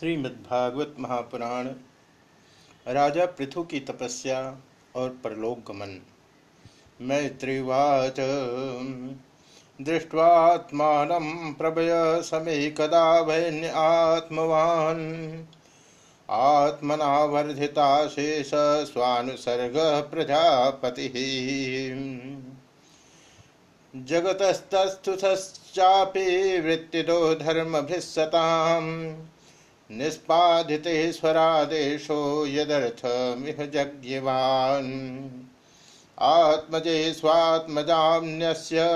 श्रीमद्भागवत महापुराण राजा पृथु की तपस्या और परलोक गमन। मैत्रीवाच दृष्ट्वात्मानं प्रभय समेकदा वैन्य आत्मवान्। आत्मना वर्धिता शेष स्वानुसर्ग प्रजापति। जगतस्तस्थुश्चापि वृत्तिदो धर्मभिस्सताम्। निष्पादितेश्वरादेशो यदर्थमिह जज्ञवान् आत्मजे स्वात्मजान्यस्य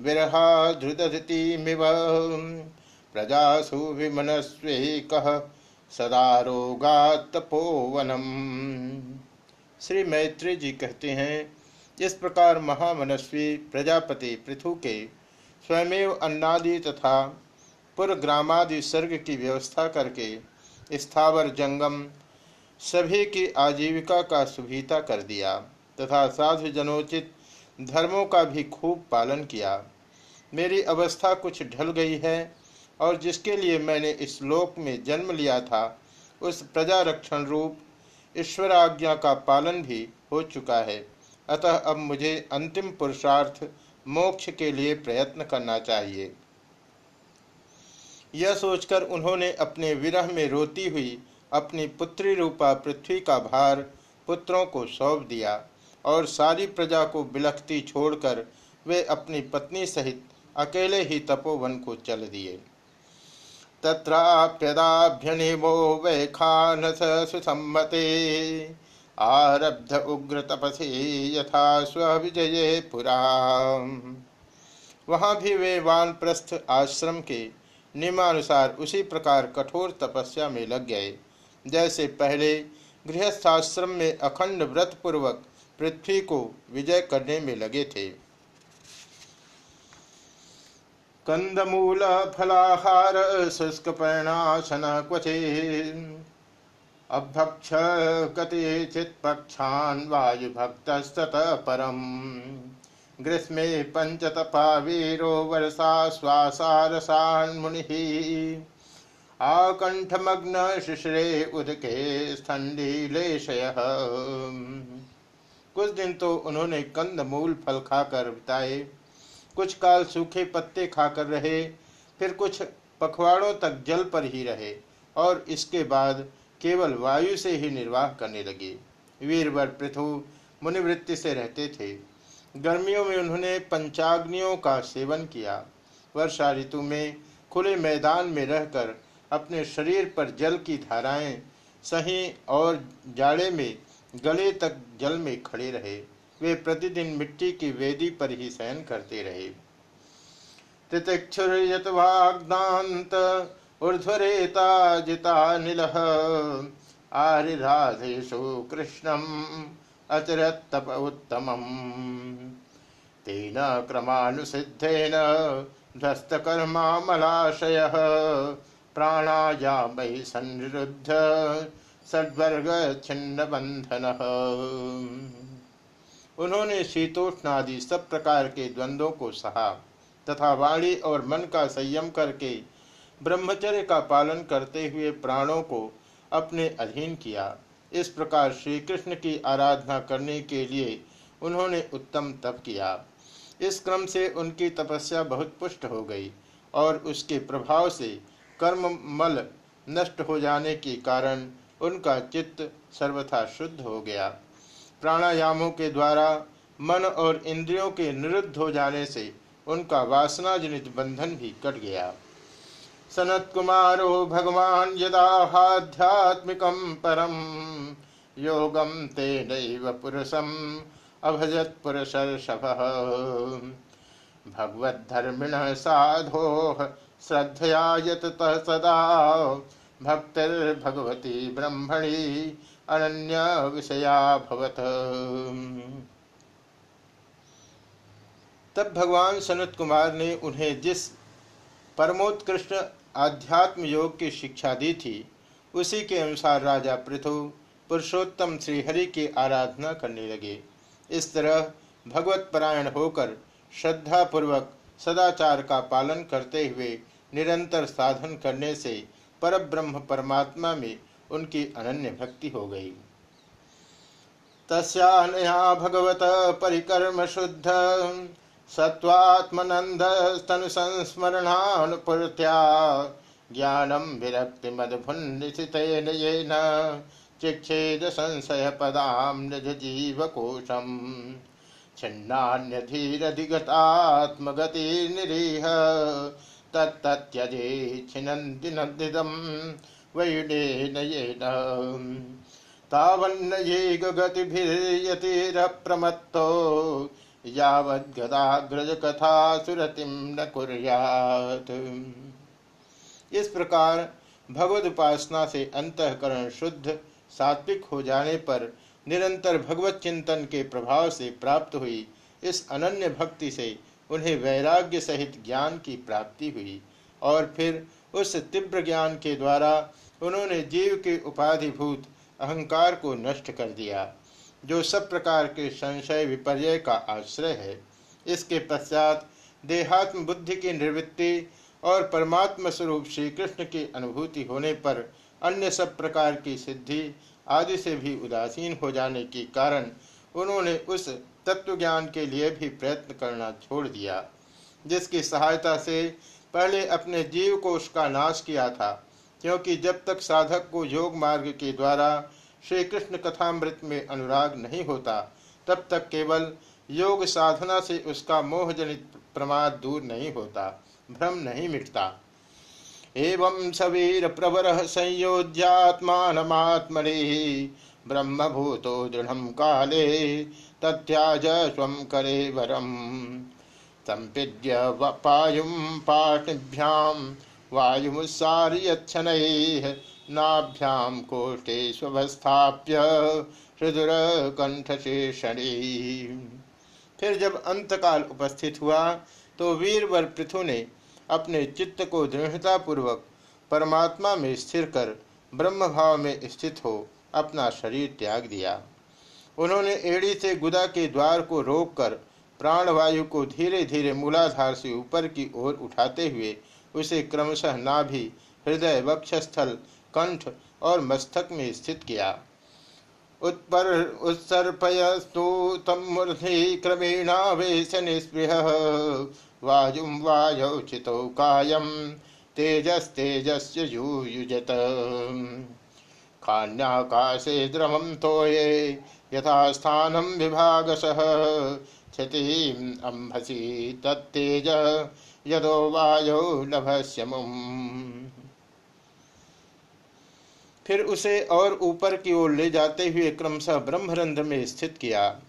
विरहाधृतधितिमिव प्रजासु विमनस्वेकः सदा रोगात्तपोवनम। श्री मैत्री जी कहते हैं, इस प्रकार महामनस्वी प्रजापति पृथु के स्वयमेव अन्नादि तथा पुरग्रामादि सर्ग की व्यवस्था करके स्थावर जंगम सभी की आजीविका का सुभीता कर दिया तथा साधु जनोचित धर्मों का भी खूब पालन किया। मेरी अवस्था कुछ ढल गई है और जिसके लिए मैंने इस लोक में जन्म लिया था, उस प्रजा रक्षण रूप ईश्वर आज्ञा का पालन भी हो चुका है। अतः अब मुझे अंतिम पुरुषार्थ मोक्ष के लिए प्रयत्न करना चाहिए। यह सोचकर उन्होंने अपने विरह में रोती हुई अपनी पुत्री रूपा पृथ्वी का भार पुत्रों को सौंप दिया और सारी प्रजा को बिलखती छोड़कर वे अपनी पत्नी सहित अकेले ही तपोवन को चल दिए। तत्राप्यदाभ्यनिमो वै खान सुसम्मते। आरब्ध उग्र तपसी यथा स्विजय पुरा वहाँ भी वे वानप्रस्थ आश्रम के नियमानुसार उसी प्रकार कठोर तपस्या में लग गए। जैसे पहले गृहस्थाश्रम में अखंड व्रत पूर्वक पृथ्वी को विजय करने में लगे थे। कंदमूल फलाहार शुष्क पर्णाशन क्वचे अभक्ष कतिचित पक्षान वायु भक्त परम। ग्रीष्मे पंचतपा वीरो वर्षा श्वासारसान मुनि आकंठमग्न शिश्रे उदके स्थंडीलेशय कुछ दिन तो उन्होंने कंद मूल फल खाकर बिताए। कुछ काल सूखे पत्ते खाकर रहे, फिर कुछ पखवाड़ों तक जल पर ही रहे और इसके बाद केवल वायु से ही निर्वाह करने लगे। वीरवर पृथु मुनिवृत्ति से रहते थे। गर्मियों में उन्होंने पंचाग्नियों का सेवन किया। वर्षा ऋतु में खुले मैदान में रहकर अपने शरीर पर जल की धाराएँ सही और जाड़े में गले तक जल में खड़े रहे। वे प्रतिदिन मिट्टी की वेदी पर ही शयन करते रहे। तितिक्षुर्यतवाग्नांत ऊर्ध्वरेता जिता नील आरिराधेशु कृष्णम। अचरतप उत्तम तेन क्रमानुसिद्धेन ध्वस्तकर्मामलाशयः। प्राणायामै संरुद्ध षड्वर्ग छिन्न बंधन उन्होंने शीतोष्ण आदि सब प्रकार के द्वंद्वों को सहा, तथा वाणी और मन का संयम करके ब्रह्मचर्य का पालन करते हुए प्राणों को अपने अधीन किया। इस प्रकार श्री कृष्ण की आराधना करने के लिए उन्होंने उत्तम तप किया। इस क्रम से उनकी तपस्या बहुत पुष्ट हो गई और उसके प्रभाव से कर्म मल नष्ट हो जाने के कारण उनका चित्त सर्वथा शुद्ध हो गया। प्राणायामों के द्वारा मन और इंद्रियों के निरुद्ध हो जाने से उनका वासना जनित बंधन भी कट गया। सनत कुमारो भगवान यदाध्यात्मिक ते नैव पुरुषम, अभजत पुरुषर्षभ। भगवद्धर्मिण साधो श्रद्धया यत सदा। भक्तिर्भगवती ब्रह्मणी, अनन्य विषया भवत। तब भगवान सनत कुमार ने उन्हें जिस परमोत्कृष्ट आध्यात्म योग की शिक्षा दी थी, उसी के अनुसार राजा पृथु पुरुषोत्तम श्रीहरि की आराधना करने लगे। इस तरह भगवत परायण होकर श्रद्धा पूर्वक सदाचार का पालन करते हुए निरंतर साधन करने से पर ब्रह्म परमात्मा में उनकी अनन्य भक्ति हो गई। तस्यानया भगवत परिकर्म शुद्ध सत्वात्मनंद स्तनु संस्मरणानुपूर्त्या ज्ञानम विरक्ति मदभुन्निशितेन येन चिक्षेद संशय पदाम निज जीवकोशम छिन्नान्यधीरधिगतात्मगति निरीह तत्तत्यजे छिनन्दिनन्दिदं वयुनेन येन। तावन्न ये गतिभिर्यतिरप्रमत्तो यावद्गदाग्रज कथा सुरतिम न इस प्रकार भगवत उपासना से अंतकरण शुद्ध, सात्विक हो जाने पर निरंतर भगवत चिंतन के प्रभाव से प्राप्त हुई इस अनन्य भक्ति से उन्हें वैराग्य सहित ज्ञान की प्राप्ति हुई और फिर उस तीव्र ज्ञान के द्वारा उन्होंने जीव के उपाधिभूत अहंकार को नष्ट कर दिया। जो सब प्रकार के संशय विपर्य का आश्रय है, इसके पश्चात देहात्म बुद्धि की निवृत्ति और परमात्म स्वरूप श्री कृष्ण की अनुभूति होने पर अन्य सब प्रकार की सिद्धि आदि से भी उदासीन हो जाने के कारण उन्होंने उस तत्व ज्ञान के लिए भी प्रयत्न करना छोड़ दिया, जिसकी सहायता से पहले अपने जीव को उसका नाश किया था, क्योंकि जब तक साधक को योग मार्ग के द्वारा श्री कृष्ण कथामृत में अनुराग नहीं होता, तब तक केवल योग साधना से उसका मोहजनित प्रमाद दूर नहीं होता, भ्रम नहीं मिटता। एवं सवीर प्रवर संयोज्यात्मात्मने ब्रह्म भूतो दृढ़ काले तथ्याज स्व करे वरम संपिद्य पायुम पाटिभ्याम वायुमुत्सार्यक्षणैः नाभ्याम कोष्ठे स्ववस्थाप्य हृदुर कंठशेषणी फिर जब अंतकाल उपस्थित हुआ तो वीरवर पृथु ने अपने चित्त को दृढ़ता पूर्वक परमात्मा में स्थिर कर ब्रह्म भाव में स्थित हो अपना शरीर त्याग दिया। उन्होंने एड़ी से गुदा के द्वार को रोककर प्राणवायु को धीरे धीरे मूलाधार से ऊपर की ओर उठाते हुए उसे क्रमशः नाभि हृदय वक्षस्थल कंठ और मस्तक में स्थित किया। उत्पर उत्सर्पयस्तु तम मूर्धि क्रमेणावेश निस्पृह। वायौ चितो कायम तेजस्तेजस्य यूयुजत। खान्याकाशे द्रवं तोये यथा स्थानं विभागशः। क्षतिम् अम्भसि तत्तेज, यदो वायो नभस्यमुम् फिर उसे और ऊपर की ओर ले जाते हुए क्रमशः ब्रह्मरंध्र में स्थित किया।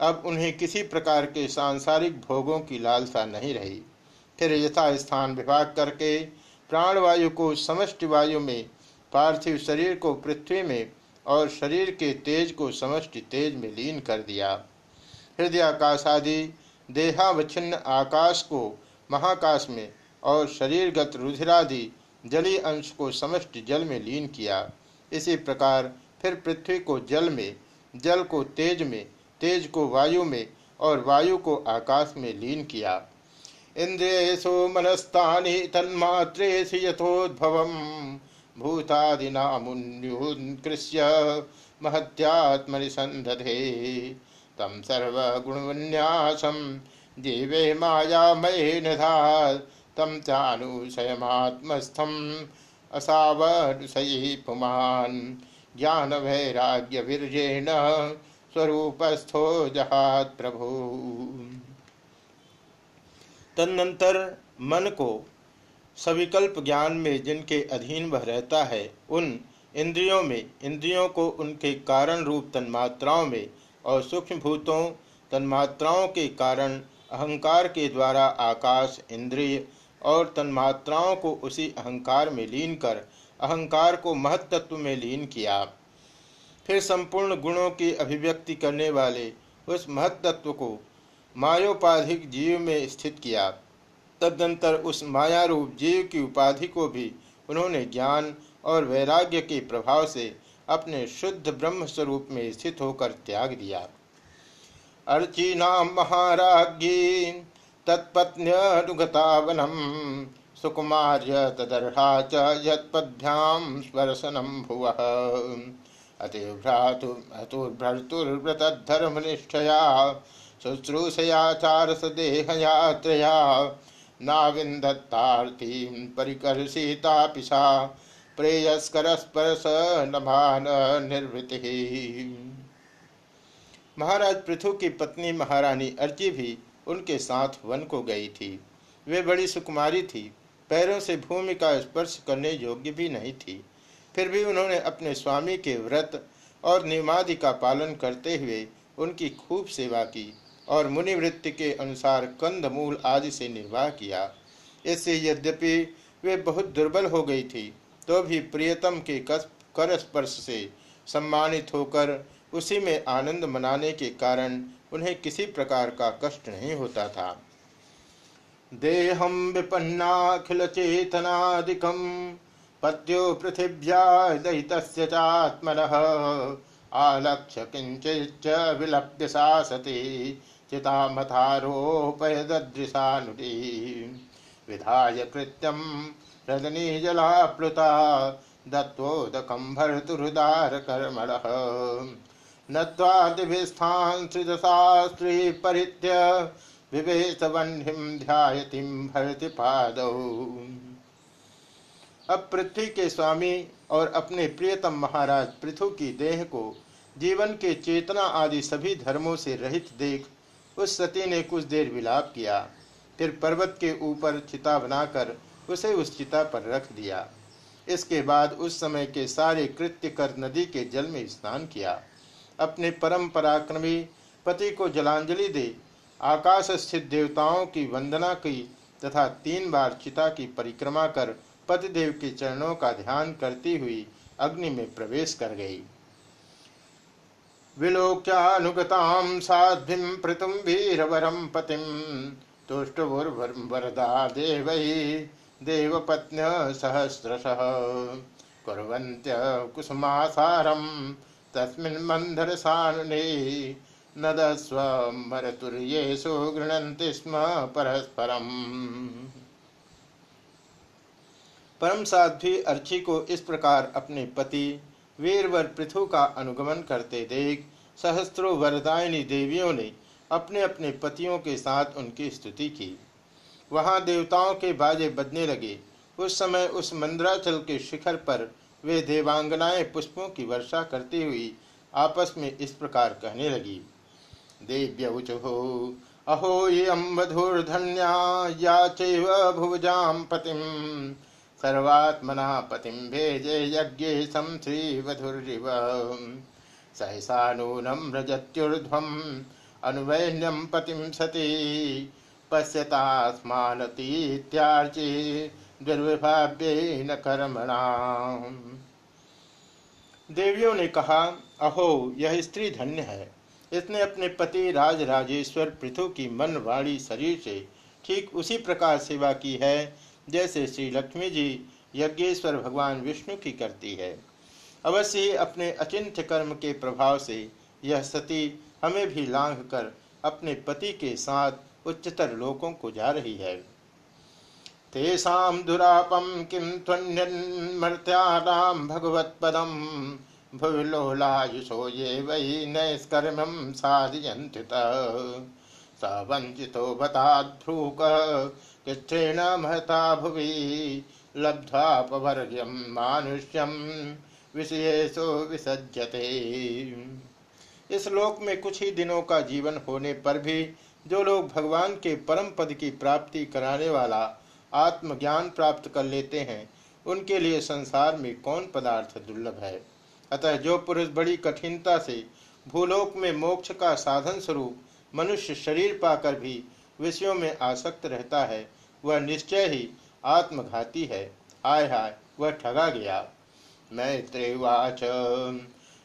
अब उन्हें किसी प्रकार के सांसारिक भोगों की लालसा नहीं रही। फिर यथा स्थान विभाग करके प्राणवायु को समष्टि वायु में, पार्थिव शरीर को पृथ्वी में और शरीर के तेज को समष्टि तेज में लीन कर दिया। हृदय आकाश आदि देहावच्छिन्न आकाश को महाकाश में और शरीरगत रुधिरादि जलीय अंश को समष्टि जल में लीन किया। इसी प्रकार फिर पृथ्वी को जल में, जल को तेज में, तेज को वायु में और वायु को आकाश में लीन किया। इंद्रियसु मनस्तानि तन्मात्रेषु यथोद्भवम्। भूतादिनामुन्युत्कृष्य महत्यात्मनि सन्धे तं सर्वगुणविन्यासं जीवे मायामये निधात् तं चानुशयमात्मस्थम् असावनुशयी पुमान्। ज्ञानवैराग्यवीर्येण स्वरूपस्थो जहात प्रभु। तदनंतर मन को सविकल्प ज्ञान में जिनके अधीन वह रहता है, उन इंद्रियों में, इंद्रियों को उनके कारण रूप तन्मात्राओं में और सूक्ष्म भूतों तन्मात्राओं के कारण अहंकार के द्वारा आकाश, इंद्रिय और तन्मात्राओं को उसी अहंकार में लीन कर, अहंकार को महत्त्व में लीन किया। फिर संपूर्ण गुणों की अभिव्यक्ति करने वाले उस महत्त्व को मायोपाधिक जीव में स्थित किया। तदनंतर उस माया रूप जीव की उपाधि को भी उन्होंने ज्ञान और वैराग्य के प्रभाव से अपने शुद्ध ब्रह्म स्वरूप में स्थित होकर त्याग दिया। अर्चीना महाराज्ञी तत्पत्न्यनुगतावनम सुकुमार्य तदर्हा च यत्पद्भ्यां स्पर्शनं भुवः अतिभ्रातुर्भर्तुर्व्रतधर्मनिष्ठया शुश्रूषयाचारसदेहयात्रया नाविन्दत्तार्थीं परिकर्षितापि सा प्रेयस्करस्परस नभान निर्वृति महाराज पृथु की पत्नी महारानी अर्ची भी उनके साथ वन को गई थी। वे बड़ी सुकुमारी थी। पैरों से भूमि का स्पर्श करने योग्य भी नहीं थी। फिर भी उन्होंने अपने स्वामी के व्रत और नियमादि का पालन करते हुए उनकी खूब सेवा की और मुनिवृत्ति के अनुसार कंद मूल आदि से निर्वाह किया। इससे यद्यपि वे बहुत दुर्बल हो गई थी तो भी प्रियतम के कर स्पर्श से सम्मानित होकर उसी में आनंद मनाने के कारण उन्हें किसी प्रकार का कष्ट नहीं होता था। देहम विपन्नाखिल चेतनादिकम पत्यो पृथिव्या दहित चात्मन, आलक्ष्य किंचित विलप्य सासते चितामथारोपयदृशानुरी विधाय कृत्यम रजनी जलाप्लुता दत्वोदकं भर्तुरुदार कर्मणः नत्वादिभिस्थान् सृजशास्त्री परित्य विवेशवह्निं ध्यायतिं भरति अब पृथ्वी के स्वामी और अपने प्रियतम महाराज पृथु की देह को जीवन के चेतना आदि सभी धर्मों से रहित देख, उस सती ने कुछ देर विलाप किया, फिर पर्वत के ऊपर चिता बनाकर उसे उस चिता पर रख दिया। इसके बाद उस समय के सारे कृत्य कर नदी के जल में स्नान किया। अपने परम पराक्रमी पति को जलांजलि दे। आकाश स्थित देवताओं की वंदना की तथा तीन बार चिता की परिक्रमा कर पतिदेव के चरणों का ध्यान करती हुई अग्नि में प्रवेश कर गई। विलोक्यानुगताम साध्वीं पृतुम वीरवरम पतिम तुष्टुर्वरदा देव देवपत्न्य सहस्रश। कुर्वन्त्य कुसुमासारम तस्मिन् मन्धरसानुने नदस्वमरतुर्येषु गृह्णन्ति स्म परस्परम। परम साध्वी अर्ची को इस प्रकार अपने पति वीरवर पृथु का अनुगमन करते देख, सहस्त्रों वरदायिनी देवियों ने अपने अपने पतियों के साथ उनकी स्तुति की। वहाँ देवताओं के बाजे बजने लगे। उस समय उस मंद्राचल के शिखर पर वे देवांगनाएँ पुष्पों की वर्षा करती हुई आपस में इस प्रकार कहने लगी। देव्यौचुहो अहो यम वधुर्धन्या या चैव पतिम। सर्वात्मना पतिम भेजे यज्ञे सम श्रीवधुरिव सहसा नूनम रजत्युर्ध्वम अनुवैन्यम पतिम सती। पश्यतास्मानतीत्यार्चे दुर्विभाव्य कर्मणा देवियों ने कहा, अहो, यह स्त्री धन्य है। इसने अपने पति राज राजेश्वर पृथु की मन वाणी शरीर से ठीक उसी प्रकार सेवा की है, जैसे श्री लक्ष्मी जी यज्ञेश्वर भगवान विष्णु की करती है। अवश्य ही अपने अचिंत्य कर्म के प्रभाव से यह सती हमें भी लांघ कर अपने पति के साथ उच्चतर लोकों को जा रही है। तेषां दुरापं किं त्वन्यन्मर्त्यानां भगवत्पदं। भुविलोलायुषो ये वै नैष्कर्म्यं साधयन्त्युत। स वञ्चितो भताद्भ्रूकः कृच्छ्रेण महता भुवि, लब्ध्वापवर्यं मानुष्यं विषयेषु विसज्जते इस लोक में कुछ ही दिनों का जीवन होने पर भी जो लोग भगवान के परम पद की प्राप्ति कराने वाला आत्मज्ञान प्राप्त कर लेते हैं, उनके लिए संसार में कौन पदार्थ दुर्लभ है? अतः जो पुरुष बड़ी कठिनता से भूलोक में मोक्ष का साधन स्वरूप मनुष्य शरीर पाकर भी विषयों में आसक्त रहता है, वह निश्चय ही आत्मघाती है। हाय हाय, वह ठगा गया। मैत्रेवाच।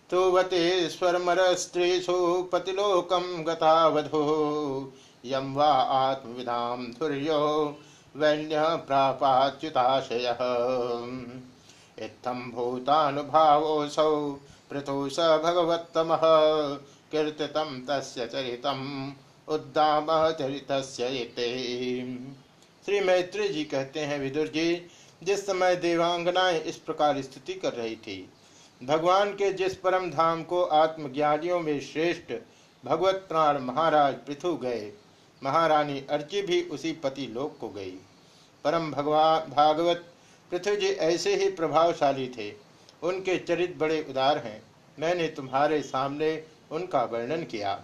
तो वते स्वरमरस्त्रीषु पतिलोकम गतावधो। यम वा आत्मविधाम धुर्यो। वैन्य प्रापाच्युताशय इत्थम भूतानुभावोऽसौ पृथु स भगवत्तमः। कीर्तितं तस्य चरितम्, उद्दाम इति श्री मैत्री जी कहते हैं, विदुर जी, जिस समय देवांगनाएँ इस प्रकार स्थिति कर रही थी, भगवान के जिस परम धाम को आत्मज्ञानियों में श्रेष्ठ भगवत प्राण महाराज पृथु गए महारानी अर्ची भी उसी पति लोक को गई। परम भगवान भागवत पृथ्वी जी ऐसे ही प्रभावशाली थे। उनके चरित बड़े उदार हैं। मैंने तुम्हारे सामने उनका वर्णन किया।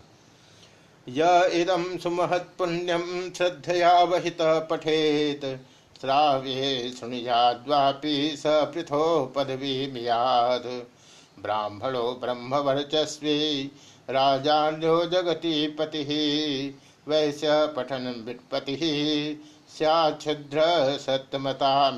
सुमहत पुण्यम श्रद्धया वहित पठेत। श्राव्ये सुनियाद्वापि स पृथो पदवी मियाद ब्राह्मणो ब्रह्मवर्चस्वी, राजान्यो जगति पति। वैश्य पठन विपति सद्र सत्यमता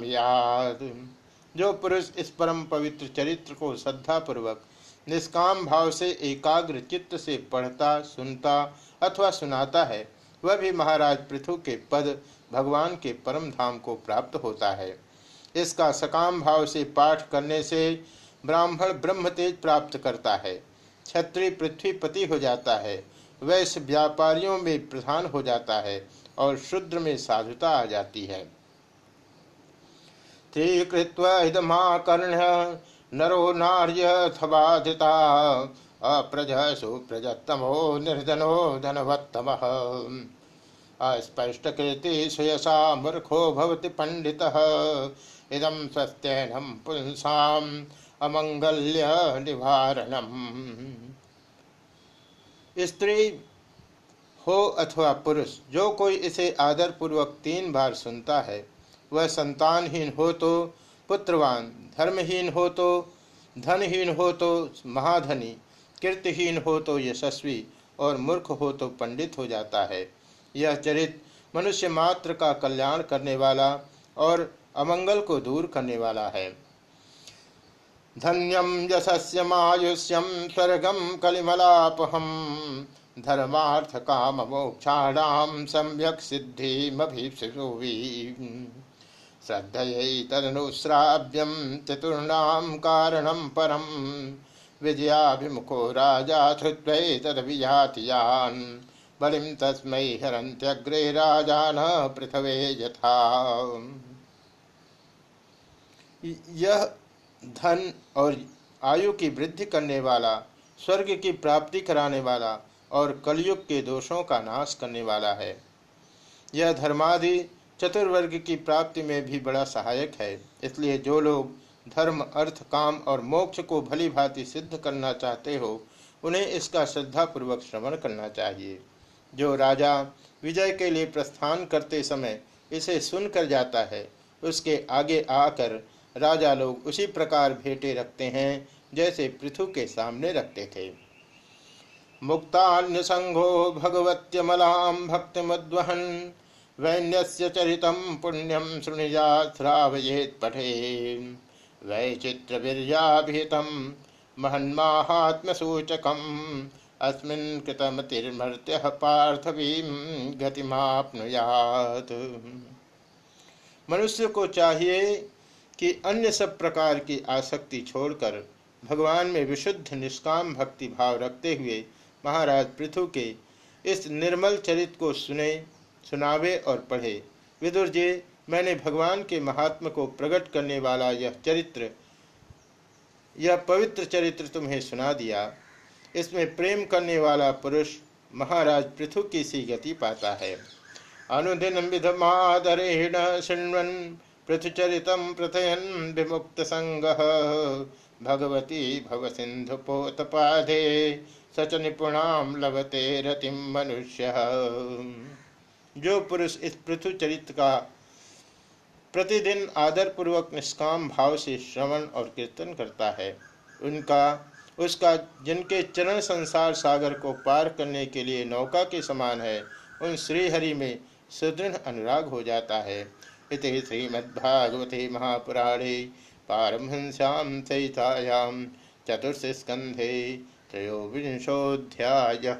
जो पुरुष इस परम पवित्र चरित्र को श्रद्धा पूर्वक निष्काम भाव से एकाग्र चित्त से पढ़ता, सुनता अथवा सुनाता है, वह भी महाराज पृथु के पद भगवान के परम धाम को प्राप्त होता है। इसका सकाम भाव से पाठ करने से ब्राह्मण ब्रह्म तेज प्राप्त करता है, क्षत्रिय पृथ्वीपति हो जाता है वैश्य व्यापारियों में प्रधान हो जाता है और शुद्र में साधुता आ जाती है। स्त्रीकृत्वहितमाकर्ण्य नरो नार्यथवाधिता अप्रज सुप्रजतमो निर्धनो धनवत्तम। अस्पष्टकृति सुयसा मूर्खो भवति पंडितः इदम सत्यनम पुंसा अमंगल्य निवारणम। स्त्री हो अथवा पुरुष, जो कोई इसे आदर पूर्वक तीन बार सुनता है, वह संतानहीन हो तो पुत्रवान, धर्महीन हो तो धनहीन हो तो महाधनी, कीर्तिहीन हो तो यशस्वी और मूर्ख हो तो पंडित हो जाता है। यह चरित मनुष्य मात्र का कल्याण करने वाला और अमंगल को दूर करने वाला है। धन्यम यशस्यमायुष्यम स्वर्गम कलिमलापहम धर्मार्थ काम मोक्षाणाम सम्यक सिद्धि मभीप्सुवी श्रद्धयै तदनुश्राव्यम चतुर्णाम कारणम परम विजयाभिमुखो राजा श्रुत्वै तदभिजातियान्। बलिम तस्म हरंत्यग्रे राजान पृथ्वे यथा। यह धन और आयु की वृद्धि करने वाला, स्वर्ग की प्राप्ति कराने वाला और कलयुग के दोषों का नाश करने वाला है। यह धर्मादि चतुर्वर्ग की प्राप्ति में भी बड़ा सहायक है। इसलिए जो लोग धर्म, अर्थ, काम और मोक्ष को भली भांति सिद्ध करना चाहते हो, उन्हें इसका श्रद्धापूर्वक श्रवण करना चाहिए। जो राजा विजय के लिए प्रस्थान करते समय इसे सुनकर जाता है, उसके आगे आकर राजा लोग उसी प्रकार भेंटे रखते हैं, जैसे पृथु के सामने रखते थे। मुक्तान्य संघो भगवत्यमलाम भक्ति मद्वहन वैन्यस्य चरितम पुण्यम शुणिजा श्रावयेत पठे वैचित्र वीरियाभितम महन्माहात्म सूचकम अस्मिन् कृतमतिर्मर्त्यः पार्थवीं गतिमाप्नुयात। मनुष्य को चाहिए कि अन्य सब प्रकार की आसक्ति छोड़कर भगवान में विशुद्ध निष्काम भक्ति भाव रखते हुए महाराज पृथु के इस निर्मल चरित को सुने, सुनावे और पढ़े। विदुर जी, मैंने भगवान के महात्म को प्रकट करने वाला यह चरित्र, यह पवित्र चरित्र तुम्हें सुना दिया। इसमें प्रेम करने वाला पुरुष महाराज पृथु की सी गति पाता है। अनुदिन विधमादरेण शृण्वन पृथुचरित प्रथयन विमुक्त संग भगवती भव सिंधु पोतपाधे सच निपुणाम लभते रतिम मनुष्य। जो पुरुष इस पृथु चरित का प्रतिदिन आदर पूर्वक निष्काम भाव से श्रवण और कीर्तन करता है, उनका, उसका, जिनके चरण संसार सागर को पार करने के लिए नौका के समान है, उन श्रीहरि में सुदृढ़ अनुराग हो जाता है। इत श्रीमद्भागवते महापुराणे पारमहंस्यां सहितायां चतुर्थ स्कंधे त्रयोविंशोध्याय